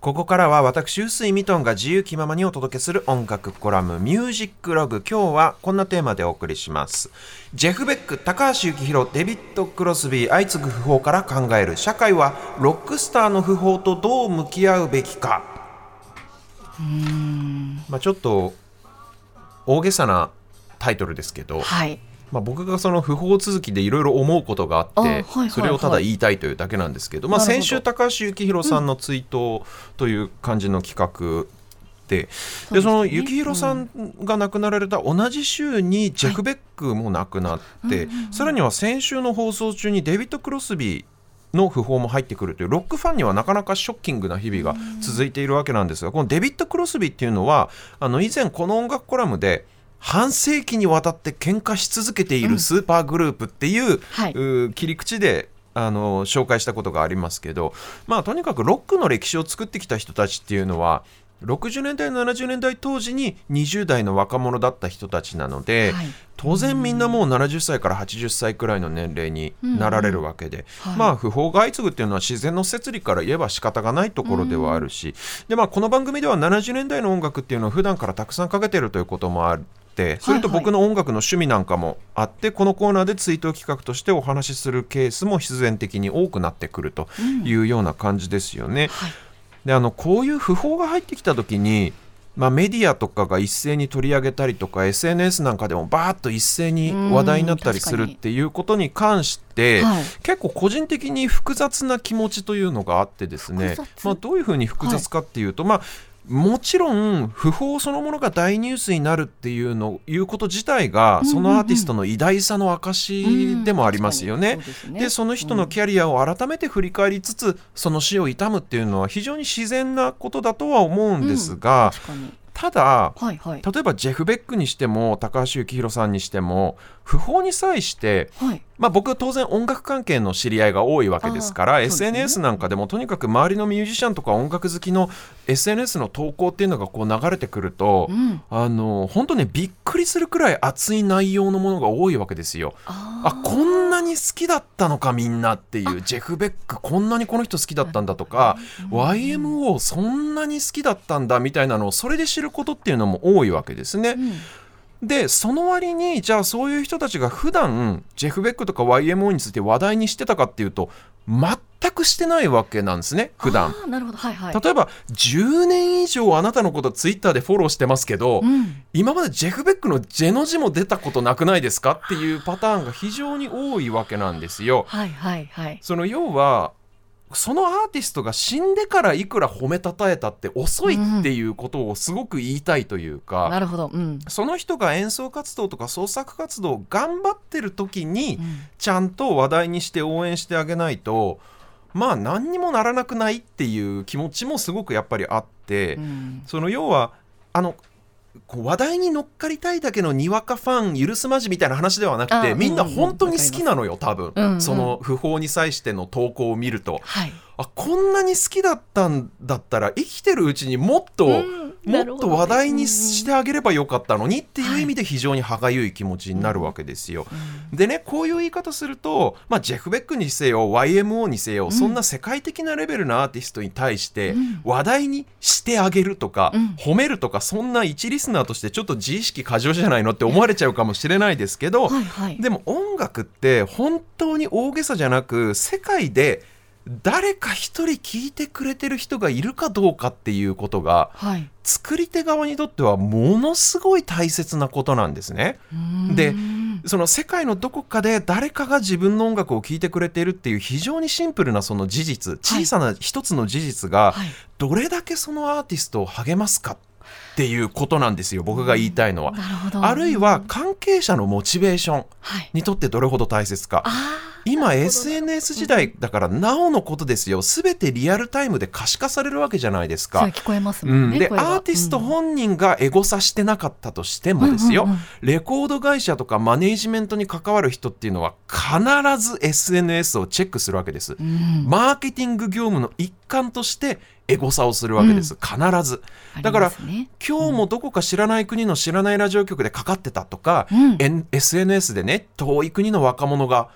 ここからは私、臼井ミトンが自由気ままにお届けする音楽コラム、ミュージックログ。今日はこんなテーマでお送りします。ジェフ・ベック、高橋幸宏、デビッド・クロスビー、相次ぐ訃報から考える。社会はロックスターの訃報とどう向き合うべきか。まあちょっと大げさなタイトルですけど、はい。まあ、僕がその不法続きでいろいろ思うことがあってあはいはいはい。それをただ言いたいというだけなんですけど、まあ、先週高橋幸宏さんの追悼という感じの企画で,、でその幸宏さんが亡くなられた同じ週にジェフ・ベックも亡くなって、さらには先週の放送中にデビッド・クロスビーの訃報も入ってくるというロックファンにはなかなかショッキングな日々が続いているわけなんですがこのデビッド・クロスビーっていうのはあの以前この音楽コラムで半世紀にわたって喧嘩し続けているスーパーグループっていう,、はい。う切り口であの紹介したことがありますけど、まあ、とにかくロックの歴史を作ってきた人たちっていうのは60年代70年代当時に20代の若者だった人たちなので、はい。当然みんなもう70歳から80歳くらいの年齢になられるわけで、はい。まあ不法が相次ぐっていうのは自然の摂理から言えば仕方がないところではあるし、でまあこの番組では70年代の音楽っていうのを普段からたくさんかけてるということもあってそれとはい。はい僕の音楽の趣味なんかもあってこのコーナーで追悼企画としてお話しするケースも必然的に多くなってくるというような感じですよね。はい。であのこういう訃報が入ってきた時に、まあ、メディアとかが一斉に取り上げたりとか SNS なんかでもバーッと一斉に話題になったりするうんっていうことに関して、はい。結構個人的に複雑な気持ちというのがあってですねまあ、どういうふうに複雑かっていうと、まあもちろん訃報そのものが大ニュースになるっていうのいうこと自体がそのアーティストの偉大さの証でもありますよね。でその人のキャリアを改めて振り返りつつ、その死を悼むっていうのは非常に自然なことだとは思うんですが。ただはいはい。例えばジェフ・ベックにしても高橋幸宏さんにしても訃報に際してはい。まあ、僕は当然音楽関係の知り合いが多いわけですから SNS なんかでもとにかく周りのミュージシャンとか音楽好きの SNS の投稿っていうのがこう流れてくると、うん。あの本当ねびっくりするくらい熱い内容のものが多いわけですよ。ああこんなに好きだったのかみんなっていうジェフ・ベックこんなにこの人好きだったんだとか YMO そんなに好きだったんだみたいなのをそれで知ることっていうのも多いわけですね。うんでその割にじゃあそういう人たちが普段ジェフ・ベックとか YMO について話題にしてたかっていうと全くしてないわけなんですね普段。なるほど。はいはい。例えば10年以上あなたのことツイッターでフォローしてますけど、うん。今までジェフ・ベックのジェの字も出たことなくないですかっていうパターンが非常に多いわけなんですよ。はいはいはい。その要はそのアーティストが死んでからいくら褒めたたえたって遅いっていうことをすごく言いたいというか、なるほど。うん。その人が演奏活動とか創作活動を頑張ってる時にうんちゃんと話題にして応援してあげないとまあ何にもならなくないっていう気持ちもすごくやっぱりあって、うんその要はあのこう話題に乗っかりたいだけのにわかファン許すまじみたいな話ではなくあてみんな本当に好きなのよ多分、うんうん。その訃報に際しての投稿を見ると。はい。あこんなに好きだったんだったら生きてるうちにもっと、うんもっと話題にしてあげればよかったのにっていう意味で非常に歯がゆい気持ちになるわけですよ。でねこういう言い方すると、まあ、ジェフ・ベックにせよ YMO にせよ、そんな世界的なレベルのアーティストに対してうん。話題にしてあげるとか、うん。褒めるとかそんな一リスナーとしてちょっと自意識過剰じゃないのって思われちゃうかもしれないですけど、はいはい。でも音楽って本当に大げさじゃなく世界で誰か一人聞いてくれてる人がいるかどうかっていうことがはい。作り手側にとってはものすごい大切なことなんですね。でうんその世界のどこかで誰かが自分の音楽を聴いてくれているっていう非常にシンプルなその事実小さな一つの事実がはい。どれだけそのアーティストを励ますかっていうことなんですよ僕が言いたいのは。あるいは関係者のモチベーションはい。にとってどれほど大切か。ああ。今 SNS 時代だからなおのことですよ。全てリアルタイムで可視化されるわけじゃないですか。聞こえますもうん。ん、ね。で声はアーティスト本人がエゴサしてなかったとしてもですよ、うんうんうん。レコード会社とかマネージメントに関わる人っていうのは必ず SNS をチェックするわけです。うん。マーケティング業務の一環としてエゴサをするわけです、必ず。だからね今日もどこか知らない国の知らないラジオ局でかかってたとか、うん。SNS でね遠い国の若者が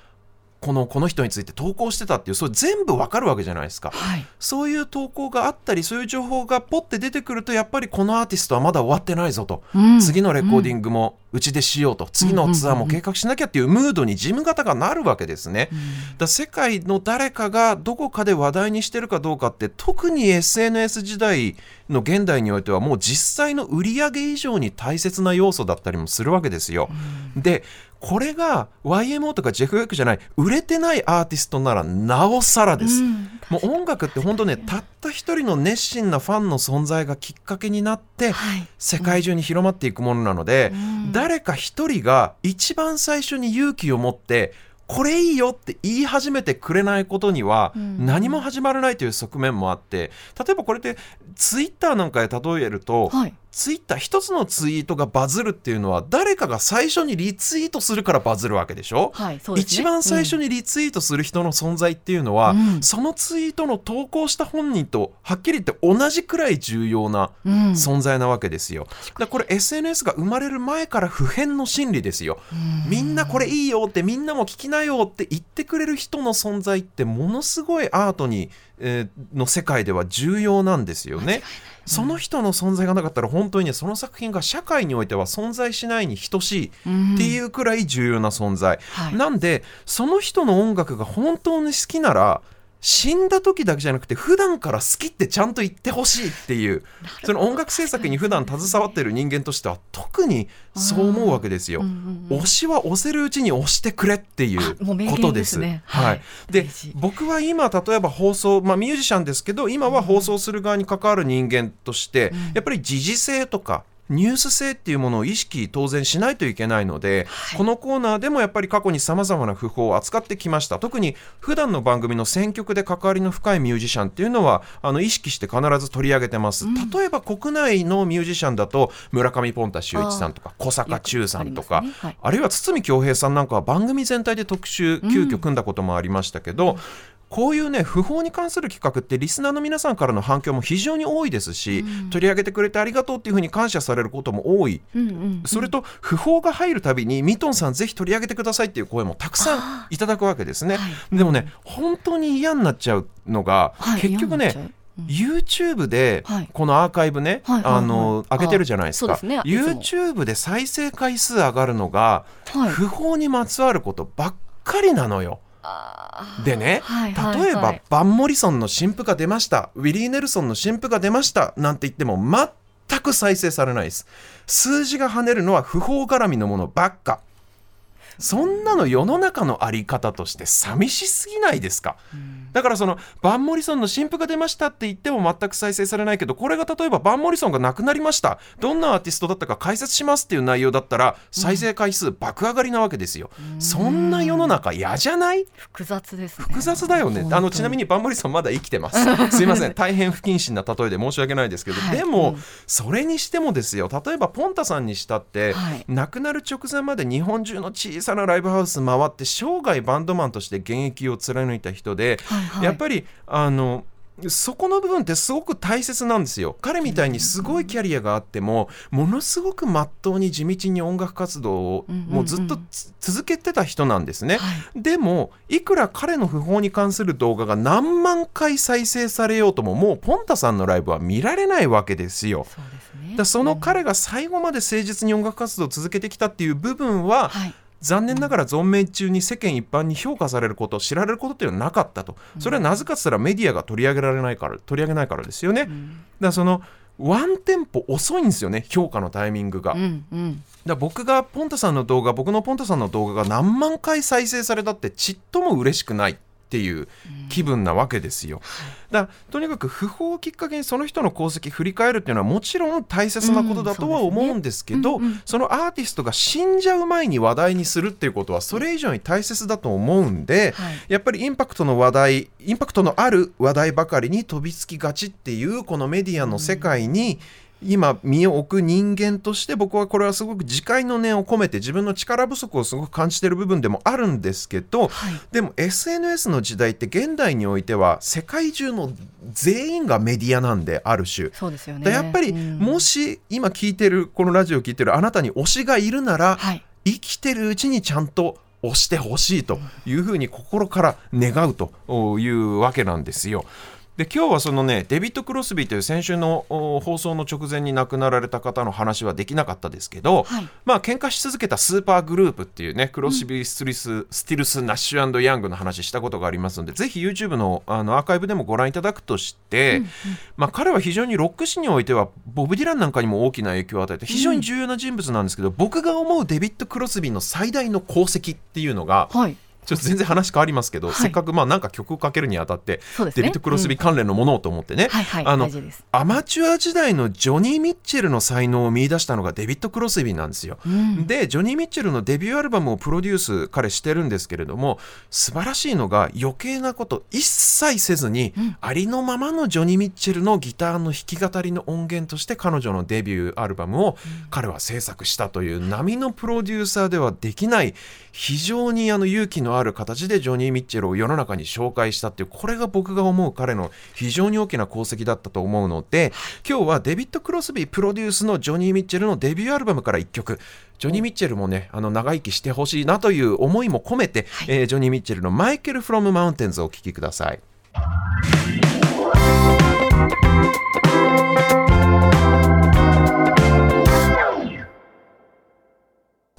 このこの人について投稿してたっていうそれ全部わかるわけじゃないですか、はい、そういう投稿があったりそういう情報がポッて出てくるとやっぱりこのアーティストはまだ終わってないぞと、うん。次のレコーディングもうちでしようと、次のツアーも計画しなきゃっていうムードに事務方がなるわけですね。だから世界の誰かがどこかで話題にしてるかどうかって特に SNS 時代の現代においてはもう実際の売り上げ以上に大切な要素だったりもするわけですよ。でこれが YMO とかジェフ・ウェックじゃない売れてないアーティストならなおさらです。うんもう音楽って本当ねたった一人の熱心なファンの存在がきっかけになってはい。世界中に広まっていくものなので、うん。誰か一人が一番最初に勇気を持ってこれいいよって言い始めてくれないことにはうん。何も始まらないという側面もあって例えばこれってツイッターなんかで例えると、はいツイッター一つのツイートがバズるっていうのは誰かが最初にリツイートするからバズるわけでしょ、はいね。一番最初にリツイートする人の存在っていうのは、うん。そのツイートの投稿した本人とはっきり言って同じくらい重要なうん。うん存在なわけですよ。だからこれ SNS が生まれる前から普遍の心理ですよ。みんなこれいいよってみんなも聞きなよって言ってくれる人の存在ってものすごいアートに、えーの世界では重要なんですよね。その人の存在がなかったら本当にねその作品が社会においては存在しないに等しいっていうくらい重要な存在。はいなんでその人の音楽が本当に好きなら死んだ時だけじゃなくて普段から好きってちゃんと言ってほしいっていうその音楽制作に普段携わってる人間としては特にそう思うわけですよ。うんうんうん推しは押せるうちに押してくれっていうことで。ですすねははい。い、で僕は今例えば放送、まあ、ミュージシャンですけど今は放送する側に関わる人間として、やっぱり時事性とかニュース性っていうものを意識当然しないといけないので、はい。このコーナーでもやっぱり過去にさまざまな訃報を扱ってきました。特に普段の番組の選曲で関わりの深いミュージシャンっていうのはあの意識して必ず取り上げてます、例えば国内のミュージシャンだと村上ポンタ秀一さんとか小坂忠さんとかあね。はい。あるいは堤恭平さんなんかは番組全体で特集急遽組んだこともありましたけど、こういうね不法に関する企画ってリスナーの皆さんからの反響も非常に多いですし、取り上げてくれてありがとうっていうふうに感謝されることも多い。うんうんそれと不法が入るたびにミトンさんぜひ取り上げてくださいっていう声もたくさんいただくわけですね。はい。でもね本当に嫌になっちゃうのが、はい結局ね YouTube ではい。このアーカイブね、はいはいはい。あの上げてるじゃないですか、ですね。YouTube で再生回数上がるのが、はい。不法にまつわることばっかりなのよ。でね、はいはいはい。例えば、バン・モリソンの新譜が出ました。ウィリー・ネルソンの新譜が出ました。なんて言っても全く再生されないです。数字が跳ねるのは不法絡みのものばっかそんなの世の中のあり方として寂しすぎないですか、だからそのバン・モリソンの新譜が出ましたって言っても全く再生されないけどこれが例えばバン・モリソンが亡くなりました。どんなアーティストだったか解説しますっていう内容だったら再生回数爆上がりなわけですよ、そんな世の中嫌じゃない？複雑ですね。複雑だよね。あのちなみにバンモリさんまだ生きてます。すいません。大変不謹慎な例えで申し訳ないですけど、はい。でも、うん。それにしてもですよ。例えばポンタさんにしたって、はい。亡くなる直前まで日本中の小さなライブハウス回って生涯バンドマンとして現役を貫いた人で、はいはい。やっぱりあのそこの部分ってすごく大切なんですよ。彼みたいにすごいキャリアがあってもものすごくまっとうに地道に音楽活動をもうずっとつ続けてた人なんですね、はい。でもいくら彼の訃報に関する動画が何万回再生されようとももうポンタさんのライブは見られないわけですよ。そね。だその彼が最後まで誠実に音楽活動を続けてきたっていう部分は、はい残念ながら存命中に世間一般に評価されること知られることっていうのはなかったと。それはなぜかっつったらメディアが取り上げられないから取り上げないからですよね、だからそのワンテンポ遅いんですよね評価のタイミングが、うんうん。ら僕がポンタさんの動画僕のポンタさんの動画が何万回再生されたってちっとも嬉しくないっていう気分なわけですよ。だとにかく訃報をきっかけにその人の功績振り返るっていうのはもちろん大切なことだとは思うんですけど、うんそうですねうんうん。そのアーティストが死んじゃう前に話題にするっていうことはそれ以上に大切だと思うんで、はい。やっぱりインパクトの話題インパクトのある話題ばかりに飛びつきがちっていうこのメディアの世界に、今身を置く人間として僕はこれはすごく自戒の念を込めて自分の力不足をすごく感じている部分でもあるんですけど、はいでも SNS の時代って現代においては世界中の全員がメディアなんである種。そうですよねだやっぱりうんもし今聞いてるこのラジオを聞いてるあなたに推しがいるならはい生きてるうちにちゃんと押してほしいというふうに心から願うというわけなんですよ。で今日はそのねデビッド・クロスビーという先週の放送の直前に亡くなられた方の話はできなかったですけど、はい、まあ喧嘩し続けたスーパーグループっていうねクロスビー・スティルス、うん、スティルス・ナッシュヤングの話したことがありますのでぜひ YouTube のあのアーカイブでもご覧いただくとして、うんうん、まあ、彼は非常にロック史においてはボブ・ディランなんかにも大きな影響を与えて非常に重要な人物なんですけど、うん、僕が思うデビッド・クロスビーの最大の功績っていうのが、はいちょっと全然話変わりますけど、はい、せっかくまあなんか曲をかけるにあたって、ね、デビッド・クロスビー関連のものをと思ってね、あのアマチュア時代のジョニー・ミッチェルの才能を見出したのがデビッド・クロスビーなんですよ。うん、でジョニー・ミッチェルのデビューアルバムをプロデュース彼してるんですけれども素晴らしいのが余計なこと一切せずに、うん、ありのままのジョニー・ミッチェルのギターの弾き語りの音源として彼女のデビューアルバムを彼は制作したという波のプロデューサーではできない非常にあの勇気のある形でジョニー・ミッチェルを世の中に紹介したっていうこれが僕が思う彼の非常に大きな功績だったと思うので今日はデビッド・クロスビープロデュースのジョニー・ミッチェルのデビューアルバムから1曲ジョニー・ミッチェルもねあの長生きしてほしいなという思いも込めて、はい、えー、ジョニー・ミッチェルの「マイケル・フロム・マウンテンズ」をお聴きください。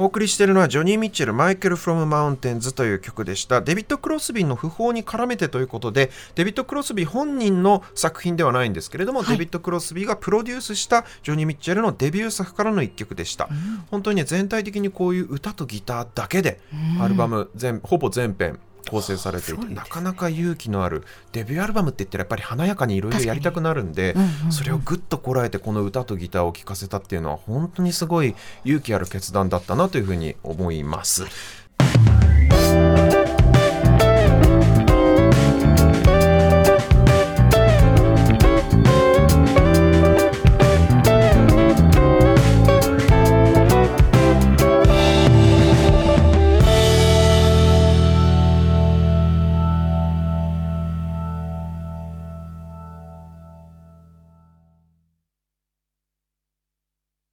お送りしているのはジョニー・ミッチェル、マイケル・フロム・マウンテンズという曲でした。デビッド・クロスビーの訃報に絡めてということで、デビッド・クロスビー本人の作品ではないんですけれども、はい、デビッド・クロスビーがプロデュースしたジョニー・ミッチェルのデビュー作からの一曲でした。うん、本当にね、全体的にこういう歌とギターだけで、アルバム全、ほぼ全編、構成されていて、なかなか勇気のあるデビューアルバムって言ったらやっぱり華やかにいろいろやりたくなるんで、うんうん、それをぐっとこらえてこの歌とギターを聴かせたっていうのは本当にすごい勇気ある決断だったなというふうに思います。